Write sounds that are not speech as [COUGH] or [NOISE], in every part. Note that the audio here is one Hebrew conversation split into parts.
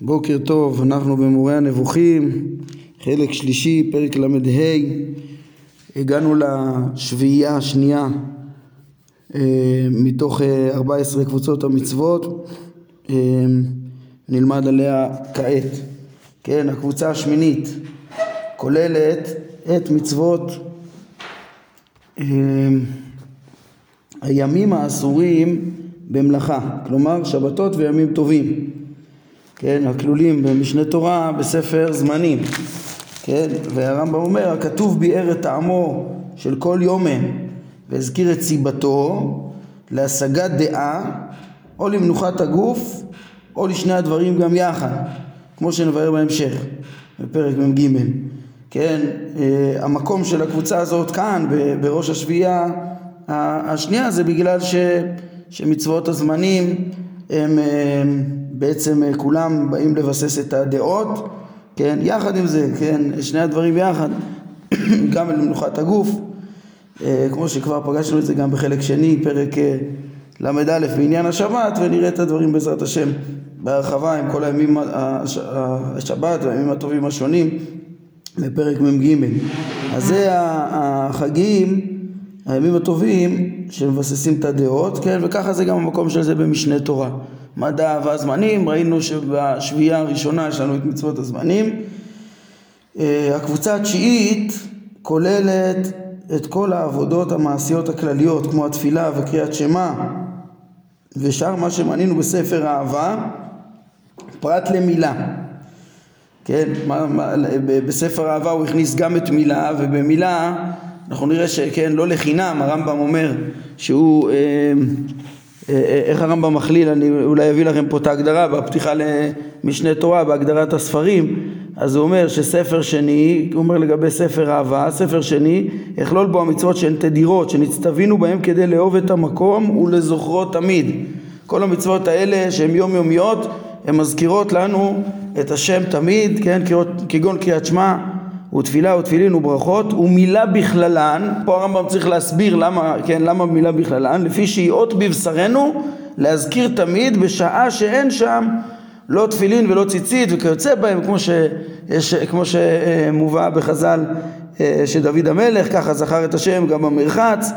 בוקר טוב, אנחנו במורה הנבוכים, חלק שלישי, פרק ל"ה, הגענו לשביעייה השנייה אה, מתוך 14 אה, קבוצות המצוות, אה, נלמד עליה כעת. כן, הקבוצה השמינית כוללת את מצוות הימים האסורים במלאכה, כלומר שבתות וימים טובים. כן, הכלולים במשנה תורה בספר זמנים, כן, והרמב"ם אומר, הכתוב ביאר את טעמו של כל יומה והזכיר את סיבתו להשגת דעה או למנוחת הגוף או לשני הדברים גם יחד, כמו שנבהר בהמשך בפרק מ"ג, כן, אה, המקום של הקבוצה הזאת כאן בראש השביעייה השנייה זה בגלל ש, שמצוות הזמנים הם, הם בעצם אה, כולם באים לבסס את הדעות, כן, יחד עם זה, כן, שני הדברים יחד, [CLEARS THROAT] גם למנוחת הגוף, אה, כמו שכבר פגשנו את זה גם בחלק שני, פרק ל"א בעניין השבת, ונראה את הדברים בעזרת השם בהרחבה עם כל הימים, השבת והימים הטובים השונים בפרק מ"ג. אז זה החגים, הימים הטובים שמבססים את הדעות, כן, וככה זה גם המקום של זה במשנה תורה. מדע והזמנים, ראינו שבשביעייה הראשונה יש לנו את מצוות הזמנים. אה, הקבוצה התשיעית כוללת את כל העבודות המעשיות הכלליות כמו התפילה וקריאת שמע ושאר מה שמנינו בספר אהבה פרט למילה כן, מה, מה, בספר אהבה הוא הכניס גם את מילה ובמילה אנחנו נראה שכן לא לחינם הרמב"ם אומר שהוא אה, איך הרמב"ם מכליל, אני אולי אביא לכם פה את ההגדרה בפתיחה למשנה תורה, בהגדרת הספרים, אז הוא אומר שספר שני, הוא אומר לגבי ספר אהבה, ספר שני, יכלול בו המצוות שהן תדירות, שנצטווינו בהן כדי לאהוב את המקום ולזוכרו תמיד. כל המצוות האלה שהן יומיומיות, הן מזכירות לנו את השם תמיד, כן, כגון קריאת שמע, ותפילה ותפילין וברכות ומילה בכללן, פה הרמב"ם צריך להסביר למה, כן, למה מילה בכללן, לפי שהיא אות בבשרנו להזכיר תמיד בשעה שאין שם לא תפילין ולא ציצית וכיוצא בהם כמו, שיש, כמו שמובא בחז"ל אה, שדוד המלך ככה זכר את השם גם במרחץ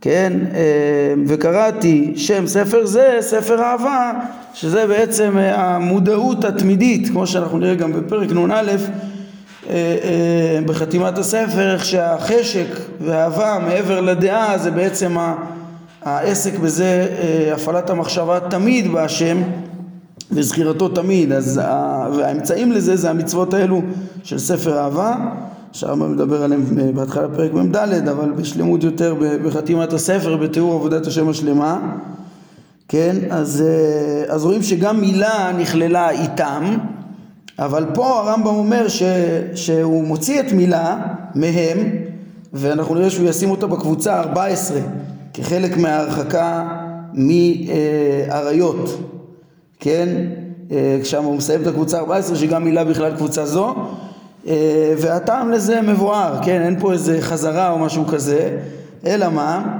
כן אה, וקראתי שם ספר זה ספר אהבה שזה בעצם המודעות התמידית כמו שאנחנו נראה גם בפרק נ"א אה, אה, בחתימת הספר איך שהחשק והאהבה מעבר לדעה זה בעצם העסק בזה אה, הפעלת המחשבה תמיד בהשם וזכירתו תמיד. אז והאמצעים לזה זה המצוות האלו של ספר אהבה שהרמב"ם מדבר עליהם בהתחלה פרק מ"ד אבל בשלמות יותר בחתימת הספר בתיאור עבודת השם השלמה. כן אז, אז רואים שגם מילה נכללה איתם אבל פה הרמב"ם אומר ש, שהוא מוציא את מילה מהם ואנחנו נראה שהוא ישים אותה בקבוצה 14 כחלק מההרחקה מאריות כן? אה, כשם הוא מסיים את הקבוצה 14 שגם מילה בכלל קבוצה זו אה, והטעם לזה מבואר כן? אין פה איזה חזרה או משהו כזה אלא מה?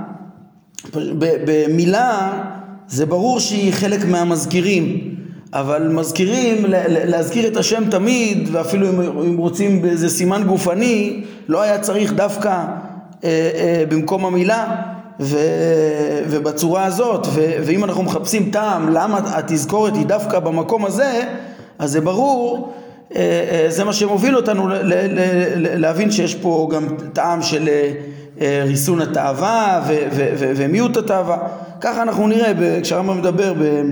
במילה זה ברור שהיא חלק מהמזכירים אבל מזכירים, להזכיר את השם תמיד, ואפילו אם רוצים באיזה סימן גופני, לא היה צריך דווקא אה, אה, במקום המילה ו, ובצורה הזאת, ו, ואם אנחנו מחפשים טעם למה התזכורת היא דווקא במקום הזה, אז זה ברור, אה, אה, זה מה שמוביל אותנו ל, ל, ל, ל, להבין שיש פה גם טעם של אה, אה ריסון התאווה ומיעוט התאווה. ככה אנחנו נראה כשהרמב"ם מדבר ב...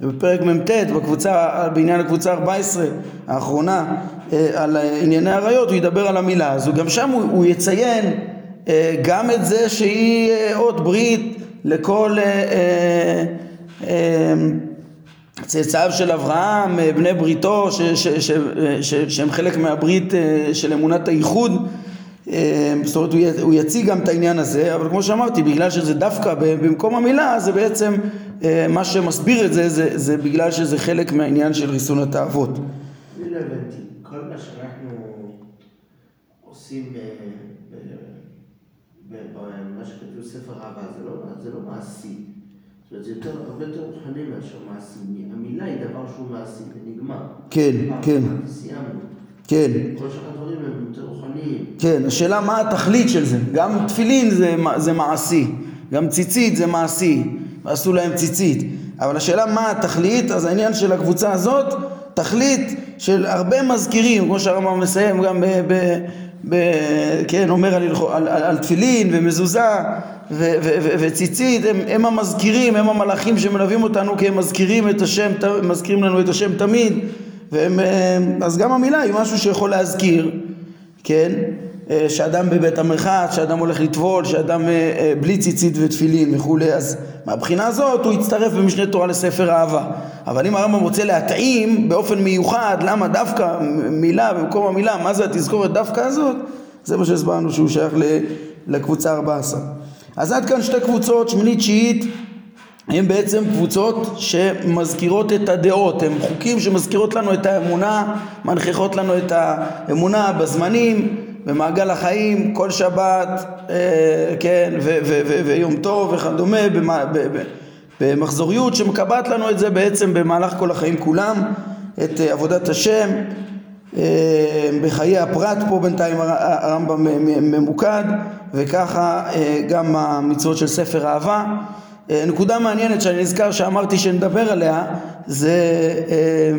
בפרק מ"ט בקבוצה, בעניין הקבוצה 14 האחרונה אה, על ענייני עריות הוא ידבר על המילה הזו. גם שם הוא, הוא יציין אה, גם את זה שהיא אה, אות ברית לכל צאצאיו של אברהם, בני בריתו ש, ש, ש, ש, שהם חלק מהברית של אמונת הייחוד. זאת אומרת הוא יציג גם את העניין הזה אבל כמו שאמרתי בגלל שזה דווקא במקום המילה זה בעצם מה שמסביר את זה, זה, זה בגלל שזה חלק מהעניין של ריסון התאוות. אני לא הבנתי, כל מה שאנחנו עושים במה שכתוב ספר אהבה, זה לא, זה לא מעשי. זאת אומרת, זה יותר, הרבה יותר רוחני מאשר מעשי. המילה היא דבר שהוא מעשי ונגמר. כן, כן, סיימנו. כן. כל שאר הדברים הם יותר רוחניים. כן, השאלה מה התכלית של זה. גם תפילין זה, זה מעשי, גם ציצית זה מעשי, ועשו להם ציצית. אבל השאלה מה התכלית, אז העניין של הקבוצה הזאת, תכלית של הרבה מזכירים, כמו שהרמב"ם מסיים גם ב... ב, ב כן, אומר על, על, על, על תפילין ומזוזה ו, ו, ו, וציצית, הם, הם המזכירים, הם המלאכים שמלווים אותנו כי הם מזכירים את השם, מזכירים לנו את השם תמיד, והם, אז גם המילה היא משהו שיכול להזכיר, כן? אה, שאדם בבית המרחץ, שאדם הולך לטבול, שאדם אה, אה, בלי ציצית ותפילין וכולי, אז מהבחינה הזאת הוא יצטרף במשנה תורה לספר אהבה. אבל אם הרמב"ם רוצה להתאים באופן מיוחד, למה דווקא מילה במקום המילה, מה זה התזכורת דווקא הזאת, זה מה שהסברנו שהוא שייך לקבוצה 14. אז עד כאן שתי קבוצות, שמינית, תשיעית, הם בעצם קבוצות שמזכירות את הדעות, הם חוקים שמזכירות לנו את האמונה, מנכיחות לנו את האמונה בזמנים, במעגל החיים, כל שבת, אה, כן, ויום טוב וכדומה, במחזוריות שמקבעת לנו את זה בעצם במהלך כל החיים כולם, את אה, עבודת השם, אה, בחיי הפרט פה בינתיים הרמב"ם ממוקד, וככה גם המצוות של ספר אהבה. נקודה מעניינת שאני נזכר שאמרתי שנדבר עליה זה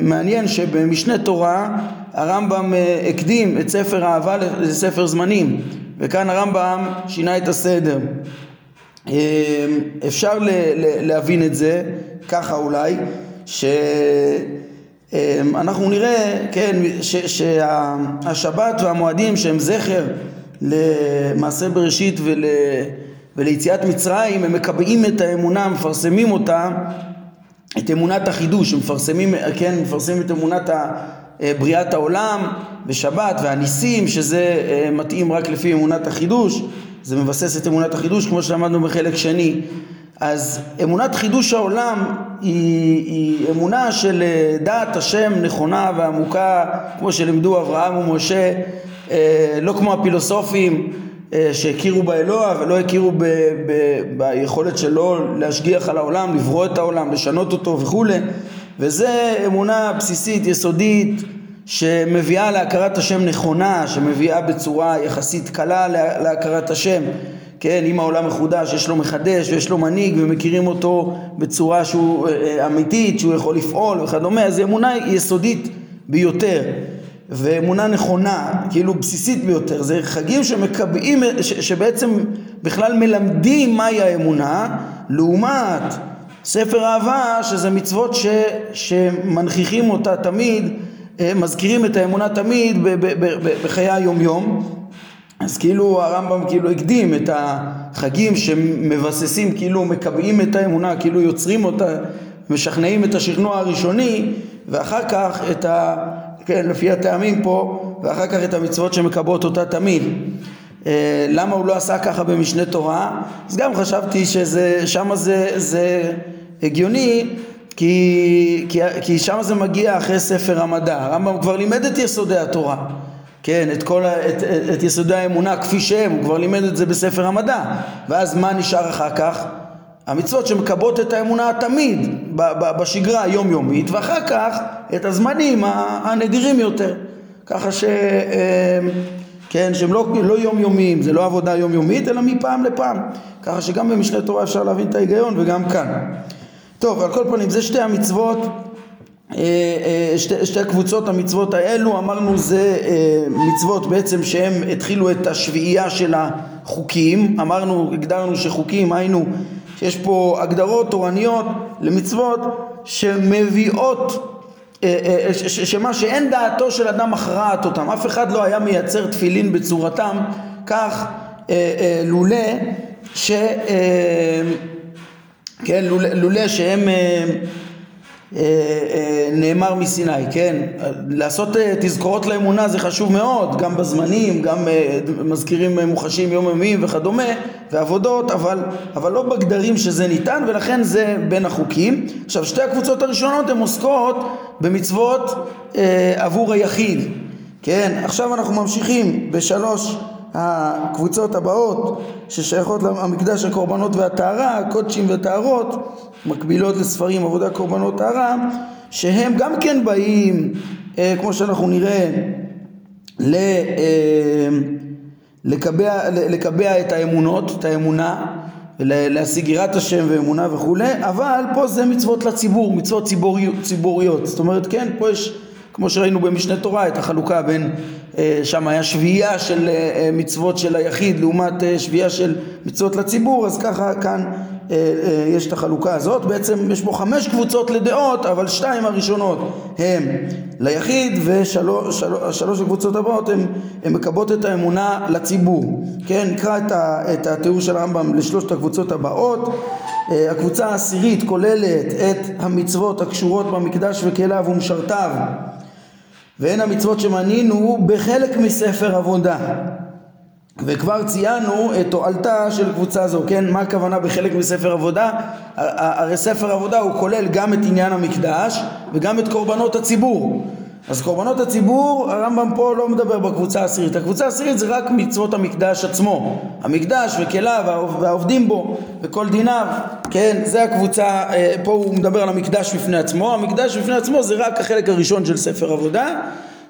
מעניין שבמשנה תורה הרמב"ם אה, הקדים את ספר אהבה לספר זמנים וכאן הרמב"ם שינה את הסדר. אה, אפשר להבין את זה ככה אולי שאנחנו אה, נראה כן שהשבת והמועדים שהם זכר למעשה בראשית ול, וליציאת מצרים הם מקבעים את האמונה מפרסמים אותה את אמונת החידוש, מפרסמים, כן, מפרסמים את אמונת בריאת העולם בשבת והניסים שזה אה, מתאים רק לפי אמונת החידוש זה מבסס את אמונת החידוש כמו שלמדנו בחלק שני. אז אמונת חידוש העולם היא, היא אמונה של אה, דעת השם נכונה ועמוקה כמו שלימדו אברהם ומשה לא כמו הפילוסופים שהכירו באלוה ולא הכירו ב, ב, ביכולת שלו להשגיח על העולם, לברוא את העולם, לשנות אותו וכולי וזה אמונה בסיסית, יסודית, שמביאה להכרת השם נכונה, שמביאה בצורה יחסית קלה להכרת השם. כן, אם העולם מחודש, יש לו מחדש ויש לו מנהיג ומכירים אותו בצורה שהוא אה, אה, אמיתית, שהוא יכול לפעול וכדומה, אז אמונה יסודית ביותר ואמונה נכונה, כאילו בסיסית ביותר. זה חגים שמקבעים, ש, שבעצם בכלל מלמדים מהי האמונה, לעומת ספר אהבה, שזה מצוות ש, שמנכיחים אותה תמיד, אה, מזכירים את האמונה תמיד בחיי היומיום. אז כאילו הרמב"ם כאילו הקדים את החגים שמבססים, כאילו מקבעים את האמונה, כאילו יוצרים אותה, משכנעים את השכנוע הראשוני, ואחר כך את ה... כן, לפי הטעמים פה, ואחר כך את המצוות שמקבעות אותה תמיד. אה, למה הוא לא עשה ככה במשנה תורה? אז גם חשבתי שמה זה, זה הגיוני כי, כי, כי שם זה מגיע אחרי ספר המדע. הרמב"ם כבר לימד את יסודי התורה, כן, את, כל, את, את, את יסודי האמונה כפי שהם, הוא כבר לימד את זה בספר המדע. ואז מה נשאר אחר כך? המצוות שמקבעות את האמונה תמיד בשגרה היומיומית, ואחר כך את הזמנים הנדירים יותר. ככה ש... אה, כן, שהם לא, לא יומיומיים, זה לא עבודה יומיומית, אלא מפעם לפעם. ככה שגם במשנה תורה אפשר להבין את ההיגיון וגם כאן. טוב, על כל פנים, זה שתי המצוות, אה, אה, שתי, שתי קבוצות המצוות האלו, אמרנו זה אה, מצוות בעצם שהם התחילו את השביעייה של החוקים, אמרנו, הגדרנו שחוקים, היינו, שיש פה הגדרות תורניות למצוות שמביאות שמה שאין דעתו של אדם מכרעת אותם, אף אחד לא היה מייצר תפילין בצורתם כך לולא ש... כן, לולא שהם אה, אה, אה, נאמר מסיני, כן, לעשות תזכורות לאמונה זה חשוב מאוד, גם בזמנים, גם מזכירים מוחשים יומיומיים וכדומה, ועבודות, אבל, אבל לא בגדרים שזה ניתן, ולכן זה בין החוקים. עכשיו, שתי הקבוצות הראשונות הן עוסקות במצוות אה, עבור היחיד, כן, עכשיו אנחנו ממשיכים בשלוש הקבוצות הבאות ששייכות למקדש הקורבנות והטהרה, קודשים וטהרות, מקבילות לספרים עבודה קורבנות טהרה, שהם גם כן באים, אה, כמו שאנחנו נראה, ל, אה, לקבע, לקבע את האמונות, את האמונה, להשיג יראת השם ואמונה וכולי, אבל פה זה מצוות לציבור, מצוות ציבורי, ציבוריות. זאת אומרת, כן, פה יש, כמו שראינו במשנה תורה, את החלוקה בין, שם היה שביעייה של אה, מצוות של היחיד לעומת שביעייה של מצוות לציבור, אז ככה כאן אה, אה, יש את החלוקה הזאת, בעצם יש פה חמש קבוצות לדעות, אבל שתיים הראשונות הם ליחיד ושלוש הקבוצות הבאות הן מקבעות את האמונה לציבור. כן, נקרא את, את התיאור של הרמב"ם לשלושת הקבוצות הבאות. אה, הקבוצה העשירית כוללת את המצוות הקשורות במקדש וכליו ומשרתיו והן המצוות שמנינו בחלק מספר עבודה וכבר ציינו את תועלתה של קבוצה זו, כן? מה הכוונה בחלק מספר עבודה? הרי ספר עבודה הוא כולל גם את עניין המקדש וגם את קורבנות הציבור. אז קורבנות הציבור, הרמב"ם פה לא מדבר בקבוצה העשירית. הקבוצה העשירית זה רק מצוות המקדש עצמו. המקדש וכליו והעובדים בו וכל דיניו, כן? זה הקבוצה, אה, פה הוא מדבר על המקדש בפני עצמו. המקדש בפני עצמו זה רק החלק הראשון של ספר עבודה.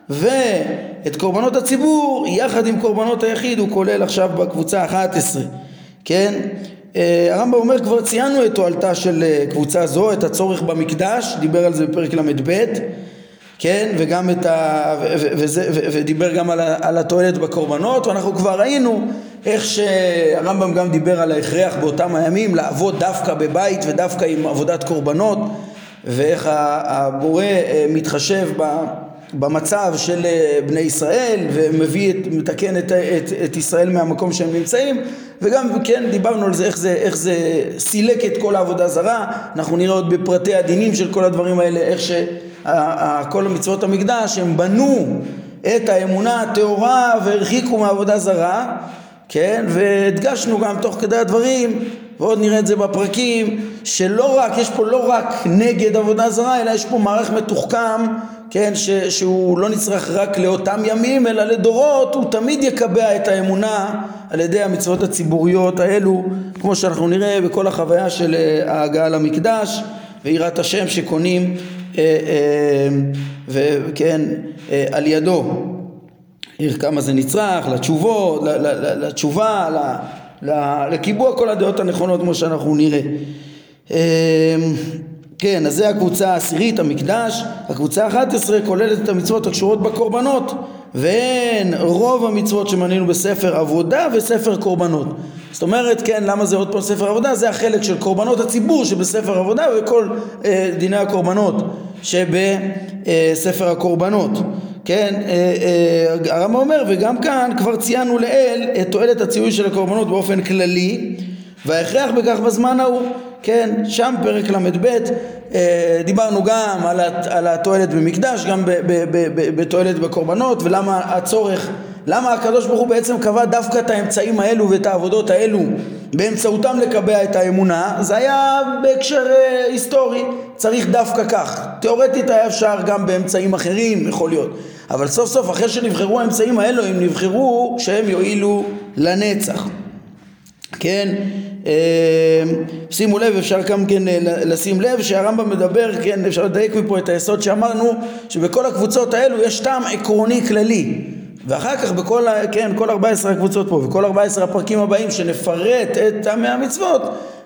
ואת קורבנות הציבור יחד עם קורבנות היחיד הוא כולל עכשיו בקבוצה 11 כן אה, הרמב"ם אומר כבר ציינו את תועלתה של אה, קבוצה זו את הצורך במקדש דיבר על זה בפרק ל"ב כן וגם את ה... וזה, ודיבר גם על. על התועלת בקורבנות ואנחנו כבר ראינו איך שהרמב"ם גם דיבר על ההכרח באותם הימים לעבוד דווקא בבית ודווקא עם עבודת קורבנות ואיך הבורא אה, מתחשב ב... במצב של אה, בני ישראל ומביא, את, מתקן את, את, את ישראל מהמקום שהם נמצאים וגם כן דיברנו על זה איך, זה איך זה סילק את כל העבודה זרה אנחנו נראה עוד בפרטי הדינים של כל הדברים האלה איך שכל המצוות המקדש הם בנו את האמונה הטהורה והרחיקו מעבודה זרה כן? והדגשנו גם תוך כדי הדברים ועוד נראה את זה בפרקים שלא רק יש פה לא רק נגד עבודה זרה אלא יש פה מערך מתוחכם כן, ש, שהוא לא נצרך רק לאותם ימים אלא לדורות, הוא תמיד יקבע את האמונה על ידי המצוות הציבוריות האלו, כמו שאנחנו נראה בכל החוויה של אה, ההגעה למקדש ויראת השם שקונים וכן אה, על ידו. כמה זה נצרך, לתשובות, לתשובה, לקיבוע כל הדעות הנכונות כמו שאנחנו נראה. אה, כן, אז זה הקבוצה העשירית, המקדש. הקבוצה האחת עשרה כוללת את המצוות הקשורות בקורבנות, והן רוב המצוות שמנינו בספר עבודה וספר קורבנות. זאת אומרת, כן, למה זה עוד פעם ספר עבודה? זה החלק של קורבנות הציבור שבספר עבודה וכל אה, דיני הקורבנות שבספר הקורבנות. כן, אה, אה, הרמב"ם אומר, וגם כאן כבר ציינו לעיל את תועלת הציווי של הקורבנות באופן כללי, וההכרח בכך בזמן ההוא. כן, שם פרק ל"ב אה, דיברנו גם על התועלת במקדש, גם בתועלת בקורבנות ולמה הצורך, למה הקדוש ברוך הוא בעצם קבע דווקא את האמצעים האלו ואת העבודות האלו באמצעותם לקבע את האמונה, זה היה בהקשר אה, היסטורי, צריך דווקא כך. תאורטית היה אפשר גם באמצעים אחרים, יכול להיות. אבל סוף סוף אחרי שנבחרו האמצעים האלו, הם נבחרו שהם יועילו לנצח. כן? אמ, שימו לב, אפשר גם כן אה, לשים לב שהרמב"ם מדבר, כן, אפשר לדייק מפה את היסוד שאמרנו, שבכל הקבוצות האלו יש טעם עקרוני כללי. ואחר כך בכל, כן, כל 14 הקבוצות פה וכל 14 הפרקים הבאים שנפרט את טעמי המצוות,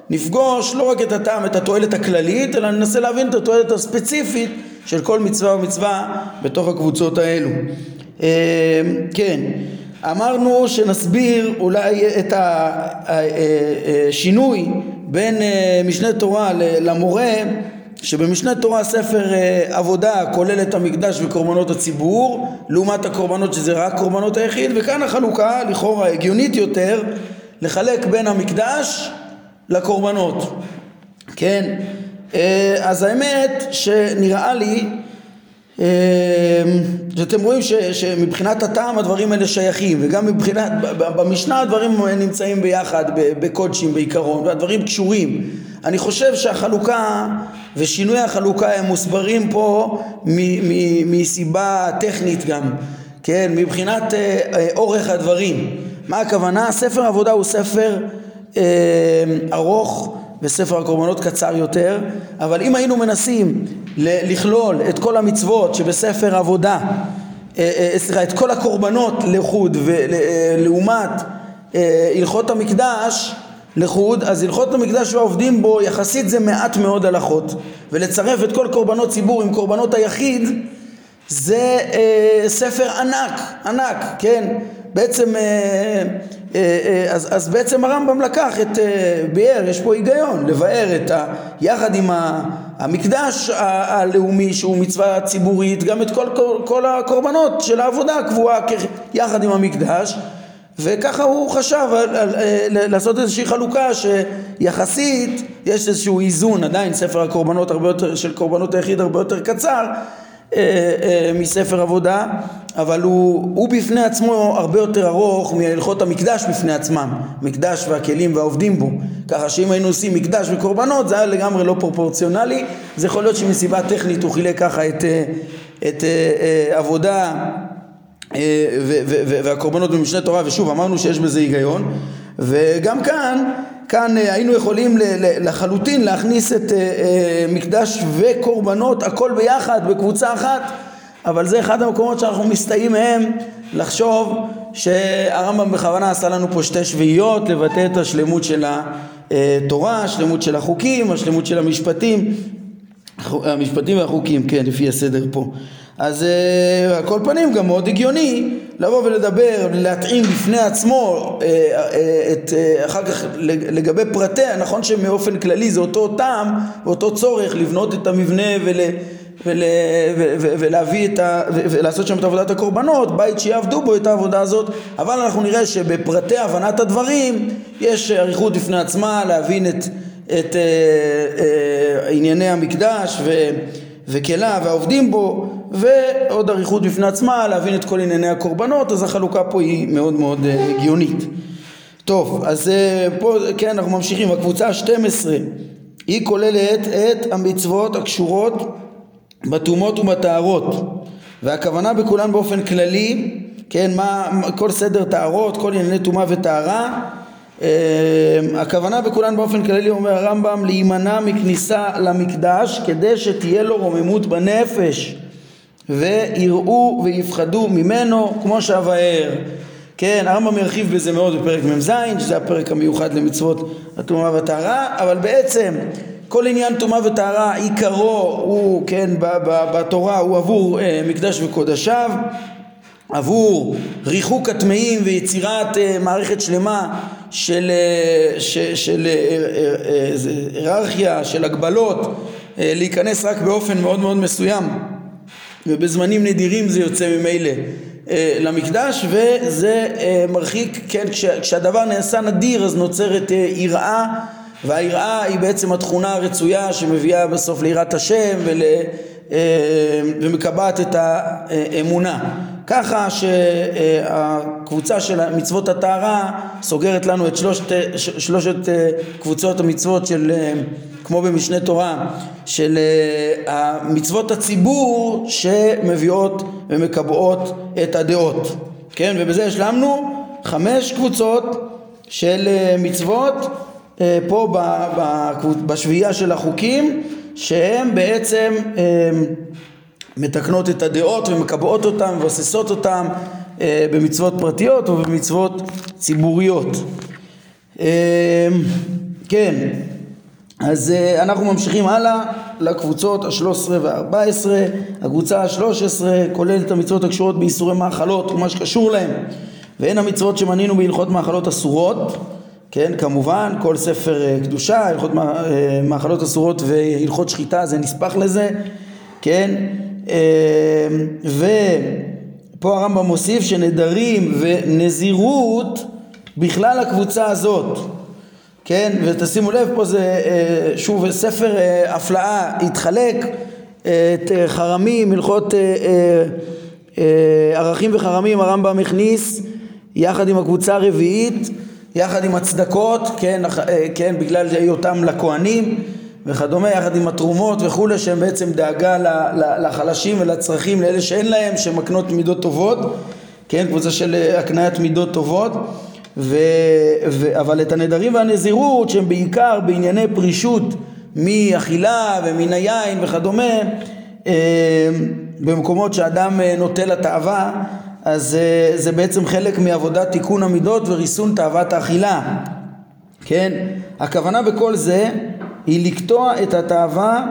נפגוש לא רק את הטעם, את התועלת הכללית, אלא ננסה להבין את התועלת הספציפית של כל מצווה ומצווה בתוך הקבוצות האלו. אמ, כן. אמרנו שנסביר אולי את השינוי בין אה, משנה תורה למורה שבמשנה תורה ספר אה, עבודה כולל את המקדש וקורבנות הציבור לעומת הקורבנות שזה רק קורבנות היחיד וכאן החלוקה לכאורה הגיונית יותר לחלק בין המקדש לקורבנות. כן? אה, אז האמת שנראה לי שאתם אמ, רואים ש, שמבחינת הטעם הדברים האלה שייכים וגם מבחינת, במשנה הדברים נמצאים ביחד בקודשים בעיקרון והדברים קשורים אני חושב שהחלוקה ושינוי החלוקה הם מוסברים פה מסיבה טכנית גם כן מבחינת אה, אה, אורך הדברים מה הכוונה? ספר עבודה הוא ספר אה, ארוך וספר הקורבנות קצר יותר, אבל אם היינו מנסים לכלול את כל המצוות שבספר עבודה, סליחה, את כל הקורבנות לחוד ולעומת הלכות המקדש לחוד, אז הלכות המקדש והעובדים בו יחסית זה מעט מאוד הלכות ולצרף את כל קורבנות ציבור עם קורבנות היחיד זה אה, ספר ענק, ענק, כן? בעצם, אה, אה, אה, אז, אז בעצם הרמב"ם לקח את אה, ביאר, יש פה היגיון, לבאר את ה... יחד עם ה, המקדש הלאומי שהוא מצווה ציבורית, גם את כל, כל, כל הקורבנות של העבודה הקבועה יחד עם המקדש וככה הוא חשב על, על, על, לעשות איזושהי חלוקה שיחסית יש איזשהו איזון, עדיין ספר הקורבנות הרבה יותר, של קורבנות היחיד הרבה יותר קצר אה, אה, מספר עבודה, אבל הוא, הוא בפני עצמו הרבה יותר ארוך מהלכות המקדש בפני עצמם, מקדש והכלים והעובדים בו, ככה שאם היינו עושים מקדש וקורבנות זה היה לגמרי לא פרופורציונלי, זה יכול להיות שמסיבה טכנית הוא חילק ככה את, אה, את עבודה והקורבנות במשנה תורה, ושוב אמרנו שיש בזה היגיון, וגם כאן כאן אה, היינו יכולים לחלוטין להכניס את אה, אה, מקדש וקורבנות הכל ביחד בקבוצה אחת אבל זה אחד המקומות שאנחנו מסתייעים מהם לחשוב שהרמב"ם בכוונה עשה לנו פה שתי שביעיות לבטא את השלמות של התורה, השלמות של החוקים, השלמות של המשפטים המשפטים והחוקים, כן, לפי הסדר פה. אז uh, על כל פנים גם מאוד הגיוני לבוא ולדבר, להתאים בפני עצמו uh, uh, את, אחר כך לגבי פרטיה, נכון שמאופן כללי זה אותו טעם ואותו צורך לבנות את המבנה ול... ול, ו, ו, ולהביא את ה, ו, ולעשות שם את עבודת הקורבנות, בית שיעבדו בו את העבודה הזאת, אבל אנחנו נראה שבפרטי הבנת הדברים יש אריכות בפני עצמה להבין את, את אה, אה, ענייני המקדש ו, וכליו והעובדים בו ועוד אריכות בפני עצמה להבין את כל ענייני הקורבנות אז החלוקה פה היא מאוד מאוד אה, הגיונית. טוב אז אה, פה כן אנחנו ממשיכים הקבוצה ה-12 היא כוללת את המצוות הקשורות בטומאות ובטהרות והכוונה בכולן באופן כללי כן מה כל סדר טהרות כל ענייני טומאה וטהרה אה, הכוונה בכולן באופן כללי אומר הרמב"ם להימנע מכניסה למקדש כדי שתהיה לו רוממות בנפש ויראו ויפחדו ממנו כמו שאבאר. כן, הרמב"ם ירחיב בזה מאוד בפרק מ"ז, שזה הפרק המיוחד למצוות הטומאה והטהרה, אבל בעצם כל עניין טומאה וטהרה עיקרו הוא, כן, בתורה הוא עבור אה, מקדש וקודשיו עבור ריחוק הטמאים ויצירת אה, מערכת שלמה של, אה, של, של היררכיה, של הגבלות, להיכנס רק באופן מאוד מאוד מסוים ובזמנים נדירים זה יוצא ממילא אה, למקדש וזה אה, מרחיק, כן, כש, כשהדבר נעשה נדיר אז נוצרת אה, יראה והיראה היא בעצם התכונה הרצויה שמביאה בסוף ליראת השם ול, ומקבעת את האמונה. ככה שהקבוצה של מצוות הטהרה סוגרת לנו את שלושת, שלושת קבוצות המצוות של כמו במשנה תורה של אה, מצוות הציבור שמביאות ומקבעות את הדעות. כן? ובזה השלמנו חמש קבוצות של אה, מצוות אה, פה בשביעייה של החוקים שהן בעצם מתקנות את הדעות ומקבעות אותן ומבססות אותן במצוות פרטיות ובמצוות ציבוריות כן אז uh, אנחנו ממשיכים הלאה לקבוצות ה-13 וה-14. הקבוצה ה-13 כוללת את המצוות הקשורות באיסורי מאכלות ומה שקשור להם. והן המצוות שמנינו בהלכות מאכלות אסורות, כן, כמובן, כל ספר uh, קדושה, הלכות uh, מאכלות אסורות והלכות שחיטה זה נספח לזה, כן, ופה הרמב"ם מוסיף שנדרים ונזירות בכלל הקבוצה הזאת כן, ותשימו לב פה זה אה, שוב ספר אה, הפלאה התחלק את אה, חרמים, הלכות ערכים וחרמים הרמב"ם הכניס יחד עם הקבוצה הרביעית, יחד עם הצדקות, כן, כן, בגלל היותם לכהנים וכדומה, יחד עם התרומות וכולי, שהם בעצם דאגה לחלשים ולצרכים, לאלה שאין להם, שמקנות מידות טובות, כן, קבוצה של הקניית מידות טובות ו, ו, אבל את הנדרים והנזירות שהם בעיקר בענייני פרישות מאכילה ומן היין וכדומה אה, במקומות שאדם אה, נוטה לתאווה אז אה, זה בעצם חלק מעבודת תיקון המידות וריסון תאוות האכילה כן? הכוונה בכל זה היא לקטוע את התאווה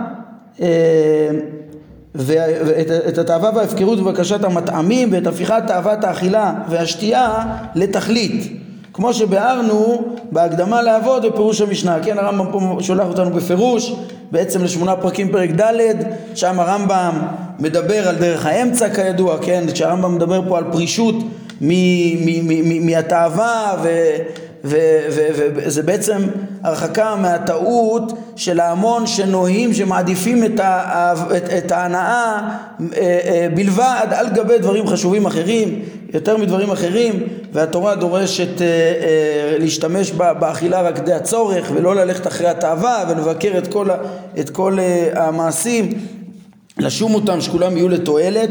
ואת התאווה וההפקרות ובקשת המטעמים ואת הפיכת תאוות האכילה והשתייה לתכלית. כמו שביארנו בהקדמה לעבוד בפירוש המשנה, כן הרמב"ם פה שולח אותנו בפירוש בעצם לשמונה פרקים פרק ד' שם הרמב"ם מדבר על דרך האמצע כידוע, כן, כשהרמב"ם מדבר פה על פרישות מהתאווה וזה בעצם הרחקה מהטעות של ההמון שנוהים שמעדיפים את, ה, את, את ההנאה אה, אה, בלבד על גבי דברים חשובים אחרים יותר מדברים אחרים והתורה דורשת אה, להשתמש בה, באכילה רק כדי הצורך ולא ללכת אחרי התאווה ולבקר את כל, את כל המעשים. לשום אותם שכולם יהיו לתועלת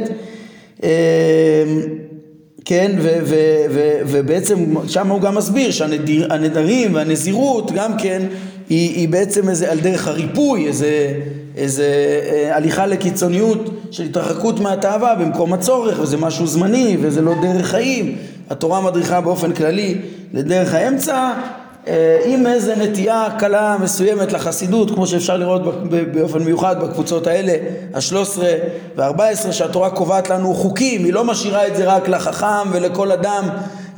כן, ו- ו- ו- ובעצם שם הוא גם מסביר שהנדרים והנזירות גם כן היא, היא בעצם איזה על דרך הריפוי, איזה, איזה אה, הליכה לקיצוניות של התרחקות מהתאווה במקום הצורך, וזה משהו זמני וזה לא דרך חיים. התורה מדריכה באופן כללי לדרך האמצע, עם איזה נטייה קלה מסוימת לחסידות, כמו שאפשר לראות באופן מיוחד בקבוצות האלה, ה-13 וה-14, שהתורה קובעת לנו חוקים, היא לא משאירה את זה רק לחכם ולכל אדם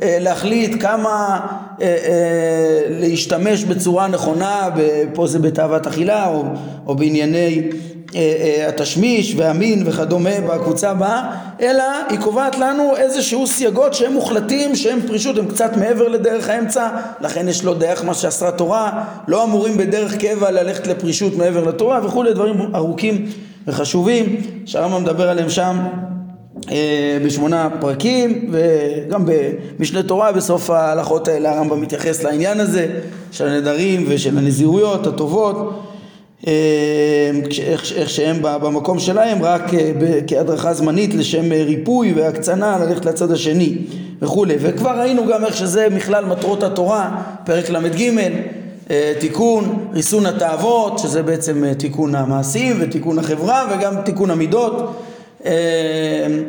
אה, להחליט כמה אה, להשתמש בצורה נכונה, פה זה בתאוות אכילה או, או בענייני אה, אה, התשמיש והמין וכדומה בקבוצה הבאה, אלא היא קובעת לנו איזשהו סייגות שהם מוחלטים, שהם פרישות, הם קצת מעבר לדרך האמצע, לכן יש לו דרך מה שאסרה תורה, לא אמורים בדרך קבע ללכת לפרישות מעבר לתורה וכולי, דברים ארוכים וחשובים. שהרמב"ם מדבר עליהם שם אה, בשמונה פרקים וגם במשנה תורה בסוף ההלכות האלה הרמב"ם מתייחס לעניין הזה של הנדרים ושל הנזירויות הטובות איך, איך שהם במקום שלהם רק אה, כהדרכה זמנית לשם אה, ריפוי והקצנה ללכת לצד השני וכולי. וכבר ראינו גם איך שזה מכלל מטרות התורה פרק ל"ג אה, תיקון ריסון התאוות שזה בעצם תיקון המעשים ותיקון החברה וגם תיקון המידות.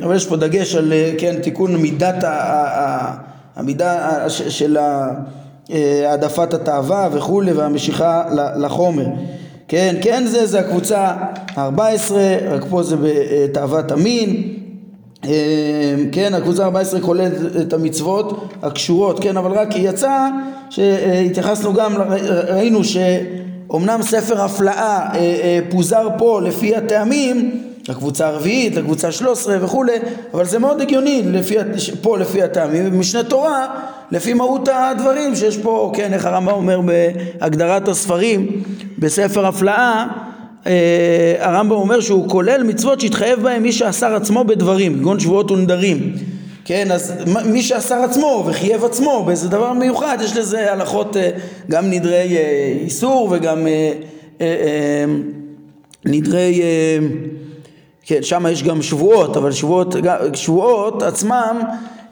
אבל יש פה דגש על כן תיקון מידת המידה של העדפת התאווה וכולי והמשיכה לחומר כן, כן זה, זה הקבוצה ה-14, רק פה זה בתאוות המין, אה, כן, הקבוצה ה-14 כוללת את המצוות הקשורות, כן, אבל רק יצא שהתייחסנו גם, ראינו שאומנם ספר הפלאה אה, אה, פוזר פה לפי הטעמים, לקבוצה הרביעית, לקבוצה שלוש עשרה וכולי, אבל זה מאוד הגיוני לפי, פה לפי הטעמים, ובמשנה תורה לפי מהות הדברים שיש פה, כן, איך הרמב"ם אומר בהגדרת הספרים בספר הפלאה, אה, הרמב"ם אומר שהוא כולל מצוות שהתחייב בהם מי שאסר עצמו בדברים, כגון שבועות ונדרים. כן, אז מי שאסר עצמו וחייב עצמו באיזה דבר מיוחד, יש לזה הלכות אה, גם נדרי אה, איסור וגם נדרי, כן, שם יש גם שבועות, אבל שבועות, שבועות עצמם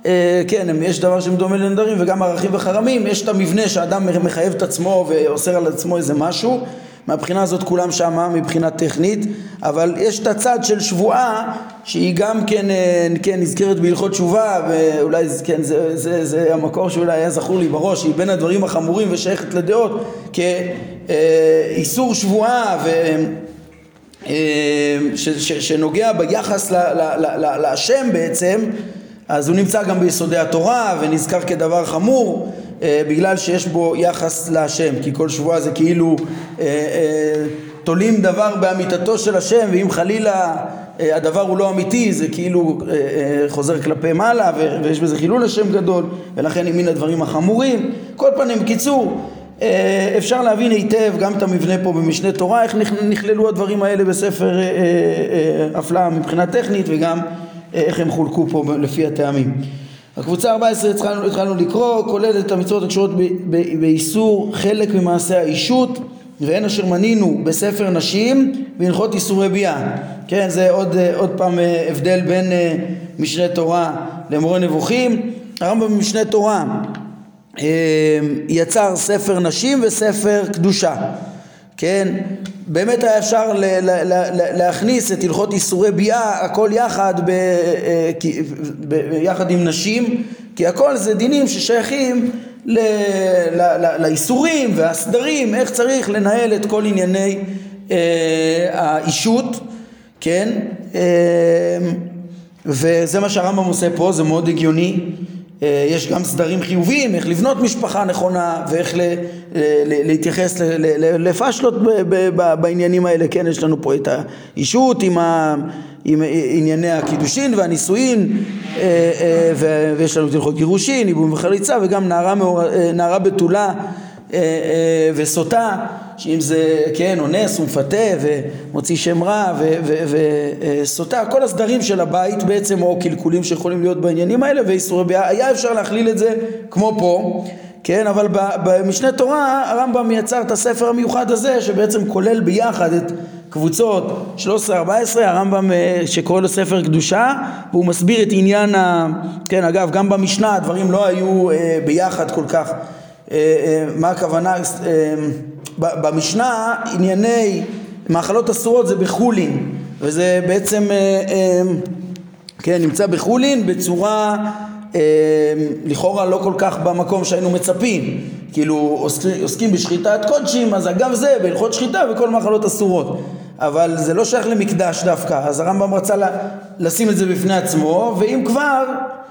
אה, כן, יש דבר שמדומה לנדרים וגם ערכים וחרמים, יש את המבנה שאדם מחייב את עצמו ואוסר על עצמו איזה משהו, מהבחינה הזאת כולם שמה מבחינה טכנית, אבל יש את הצד של שבועה שהיא גם כן, אה, כן נזכרת בהלכות תשובה ואולי כן, זה, זה, זה המקור שאולי היה זכור לי בראש, היא בין הדברים החמורים ושייכת לדעות כאיסור שבועה ו... אה, ש, ש, שנוגע ביחס להשם בעצם אז הוא נמצא גם ביסודי התורה ונזכר כדבר חמור אה, בגלל שיש בו יחס להשם כי כל שבועה זה כאילו אה, אה, תולים דבר באמיתתו של השם ואם חלילה הדבר הוא לא אמיתי זה כאילו חוזר כלפי מעלה ויש בזה חילול השם גדול ולכן היא מן הדברים החמורים. כל פנים בקיצור אפשר להבין היטב גם את המבנה פה במשנה תורה איך נכללו הדברים האלה בספר אה, אה, הפלאה מבחינה טכנית וגם איך הם חולקו פה לפי הטעמים. הקבוצה 14 התחלנו, התחלנו לקרוא, כוללת את המצוות הקשורות באיסור חלק ממעשה האישות והן אשר מנינו בספר נשים בהלכות איסורי ביאה. כן, זה עוד, עוד פעם אה, הבדל בין אה, משנה תורה למורה נבוכים. הרמב"ם במשנה תורה יצר ספר נשים וספר קדושה, כן? באמת היה אפשר ל- ל- ל- להכניס את הלכות איסורי ביאה הכל יחד ב- ב- יחד עם נשים כי הכל זה דינים ששייכים ל- ל- ל- לאיסורים והסדרים איך צריך לנהל את כל ענייני אה, האישות כן? אה, וזה מה שהרמב"ם עושה פה זה מאוד הגיוני. אה, יש גם סדרים חיוביים, איך לבנות משפחה נכונה ואיך ל, ל, ל, להתייחס לפשלות בעניינים האלה, כן, יש לנו פה את האישות עם, ה, עם ענייני הקידושין והנישואין אה, אה, ויש לנו את הלכות גירושין, ייבום וחליצה וגם נערה בתולה וסוטה שאם זה, כן, אונס ומפתה ומוציא שם רע וסוטה, כל הסדרים של הבית בעצם, או קלקולים שיכולים להיות בעניינים האלה, ואיסורי ביאה, היה אפשר להכליל את זה כמו פה, כן, אבל במשנה תורה הרמב"ם יצר את הספר המיוחד הזה, שבעצם כולל ביחד את קבוצות 13-14, הרמב"ם אה, שקורא לו ספר קדושה, והוא מסביר את עניין, ה... כן, אגב, גם במשנה הדברים לא היו אה, ביחד כל כך. אה, מה הכוונה? במשנה ענייני מאכלות אסורות זה בחולין וזה בעצם אה, אה, כן, נמצא בחולין בצורה אה, לכאורה לא כל כך במקום שהיינו מצפים כאילו עוסקים, בשחיטת קודשים אז אגב זה בהלכות שחיטה וכל מאכלות אסורות אבל זה לא שייך למקדש דווקא אז הרמב"ם רצה לשים את זה בפני עצמו ואם כבר אה,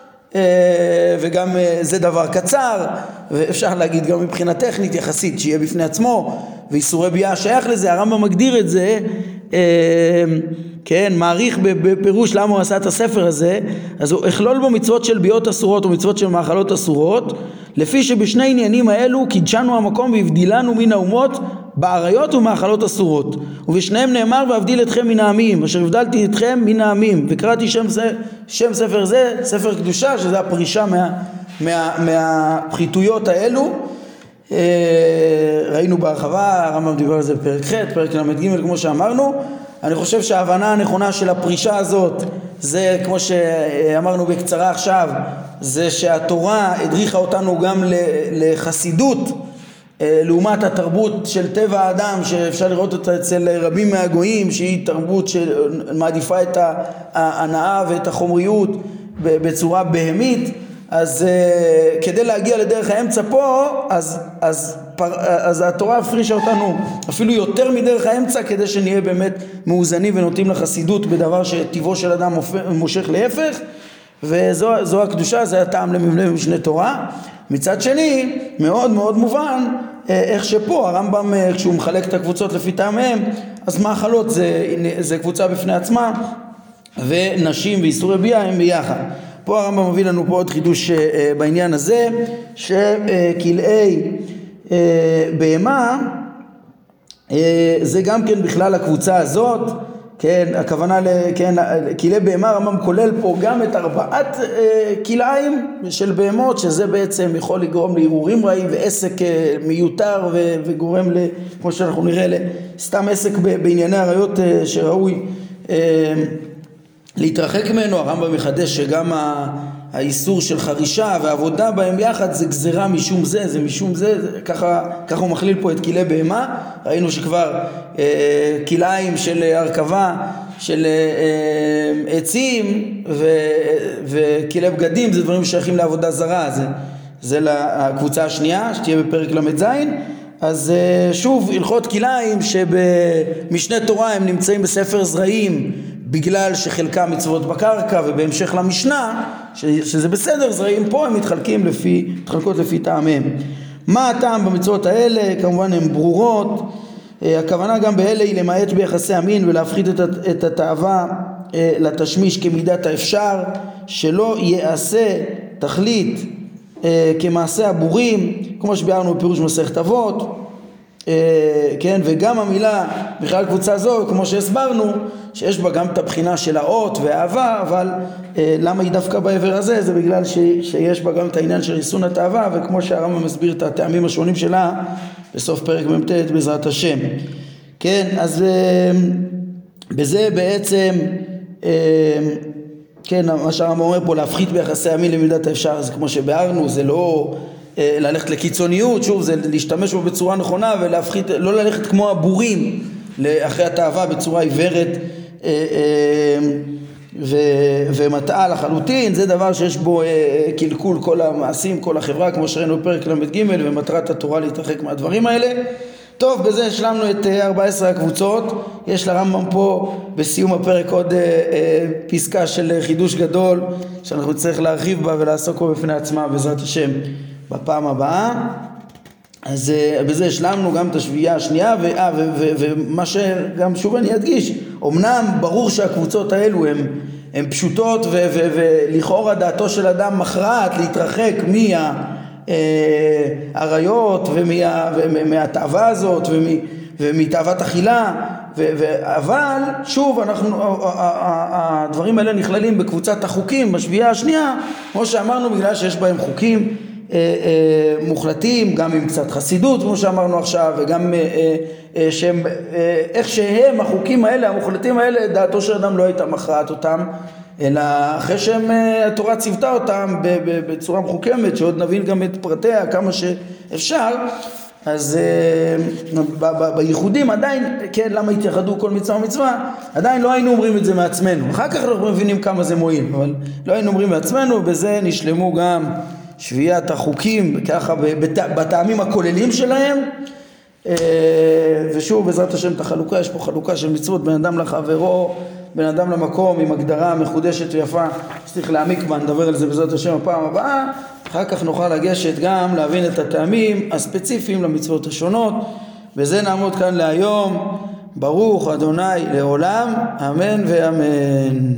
וגם אה, זה דבר קצר ואפשר להגיד גם מבחינה טכנית יחסית שיהיה בפני עצמו ואיסורי ביאה שייך לזה הרמב"ם מגדיר את זה אה, כן מעריך בפירוש למה הוא עשה את הספר הזה אז הוא הכלול בו מצוות של ביאות אסורות ומצוות של מאכלות אסורות לפי שבשני עניינים האלו קידשנו המקום והבדילנו מן האומות באריות ומאכלות אסורות ובשניהם נאמר ואבדיל אתכם מן העמים אשר הבדלתי אתכם מן העמים וקראתי שם, שם ספר זה ספר קדושה שזה הפרישה מה, מה, מהפחיתויות האלו. אה, ראינו בהרחבה הרמב"ם דיבר על זה בפרק ח' פרק ל"ג כמו שאמרנו אני חושב שההבנה הנכונה של הפרישה הזאת זה כמו שאמרנו בקצרה עכשיו זה שהתורה הדריכה אותנו גם לחסידות אה, לעומת התרבות של טבע האדם שאפשר לראות אותה אצל רבים מהגויים שהיא תרבות שמעדיפה את ההנאה ואת החומריות בצורה בהמית אז uh, כדי להגיע לדרך האמצע פה אז, אז, פר, אז התורה הפרישה אותנו אפילו יותר מדרך האמצע כדי שנהיה באמת מאוזנים ונוטים לחסידות בדבר שטבעו של אדם מושך להפך. וזו הקדושה, זה הטעם למבנה במשנה תורה. מצד שני, מאוד מאוד מובן אה, איך שפה הרמב"ם אה, כשהוא מחלק את הקבוצות לפי טעמיהם אז מאכלות זה, זה קבוצה בפני עצמה ונשים ואיסורי ביאה הם ביחד פה הרמב"ם מביא לנו פה עוד חידוש אה, בעניין הזה שכלאי בהמה זה גם כן בכלל הקבוצה הזאת כן, הכוונה, כן, כלאי בהמה הרמב"ם כולל פה גם את ארבעת אה, כלאיים של בהמות שזה בעצם יכול לגרום להרהורים רעים ועסק אה, מיותר וגורם, כמו שאנחנו נראה, סתם עסק בענייני עריות אה, שראוי אה, להתרחק ממנו, הרמב"ם מחדש שגם. האיסור של חרישה ועבודה בהם יחד זה גזירה משום זה, זה משום זה, זה ככה, ככה הוא מכליל פה את כלי בהמה, ראינו שכבר אה, כלאיים של הרכבה של אה, עצים וכלי בגדים זה דברים ששייכים לעבודה זרה, זה, זה לקבוצה השנייה שתהיה בפרק ל"ז אז אה, שוב הלכות כלאיים שבמשנה תורה הם נמצאים בספר זרעים בגלל שחלקם מצוות בקרקע ובהמשך למשנה שזה בסדר זרעים פה הם מתחלקים לפי, מתחלקות לפי טעמיהם מה הטעם במצוות האלה? כמובן הן ברורות. אה, הכוונה גם באלה היא למעט ביחסי המין ולהפחית את התאווה אה, לתשמיש כמידת האפשר שלא יעשה תכלית אה, כמעשה הבורים כמו שביארנו בפירוש מסכת אבות כן וגם המילה בכלל קבוצה זו כמו שהסברנו שיש בה גם את הבחינה של האות והאהבה, אבל אה, למה היא דווקא בעבר הזה? זה בגלל ש, שיש בה גם את העניין של ריסון התאווה, וכמו שהרמב"ם מסביר את הטעמים השונים שלה בסוף פרק מ"ט בעזרת השם. כן, אז אה, בזה בעצם, אה, כן, מה שהרמב"ם אומר פה, להפחית ביחסי המין למידת האפשר, אז כמו שביארנו, זה לא אה, ללכת לקיצוניות, שוב זה להשתמש בו בצורה נכונה ולהפחית, לא ללכת כמו הבורים אחרי התאווה בצורה עיוורת אה, ומטעה לחלוטין, זה דבר שיש בו קלקול כל המעשים, כל החברה, כמו שראינו בפרק ל"ג, ומטרת התורה להתרחק מהדברים האלה. טוב, בזה השלמנו את 14 הקבוצות, יש לרמב"ם פה בסיום הפרק עוד אה, אה, פסקה של חידוש גדול שאנחנו נצטרך להרחיב בה ולעסוק בו בפני עצמה בעזרת השם בפעם הבאה. אז אה, בזה השלמנו גם את השביעייה השנייה ומה ומה שגם שוב אני אדגיש אמנם ברור שהקבוצות האלו הן פשוטות ולכאורה דעתו של אדם מכרעת להתרחק מה... עריות ומהתאווה הזאת ומתאוות אכילה אבל שוב אנחנו הדברים האלה נכללים בקבוצת החוקים בשביעייה השנייה כמו שאמרנו בגלל שיש בהם חוקים אה, אה, מוחלטים גם עם קצת חסידות כמו שאמרנו עכשיו וגם אה, שהם איך שהם החוקים האלה המוחלטים האלה דעתו של אדם לא הייתה מכרעת אותם אלא אחרי שהתורה ציוותה אותם בצורה מחוכמת, שעוד נבין גם את פרטיה כמה שאפשר, אז אה, בייחודים עדיין, כן, למה התייחדו כל מצווה ומצווה, עדיין לא היינו אומרים את זה מעצמנו. אחר כך אנחנו מבינים כמה זה מועיל, אבל לא היינו אומרים מעצמנו, ובזה נשלמו גם שביעת החוקים, ככה בטעמים הכוללים שלהם. אה, ושוב, בעזרת השם, את החלוקה, יש פה חלוקה של מצוות בין אדם לחברו. בין אדם למקום עם הגדרה מחודשת ויפה שצריך להעמיק בה, נדבר על זה בעזרת השם הפעם הבאה אחר כך נוכל לגשת גם להבין את הטעמים הספציפיים למצוות השונות וזה נעמוד כאן להיום ברוך אדוני לעולם אמן ואמן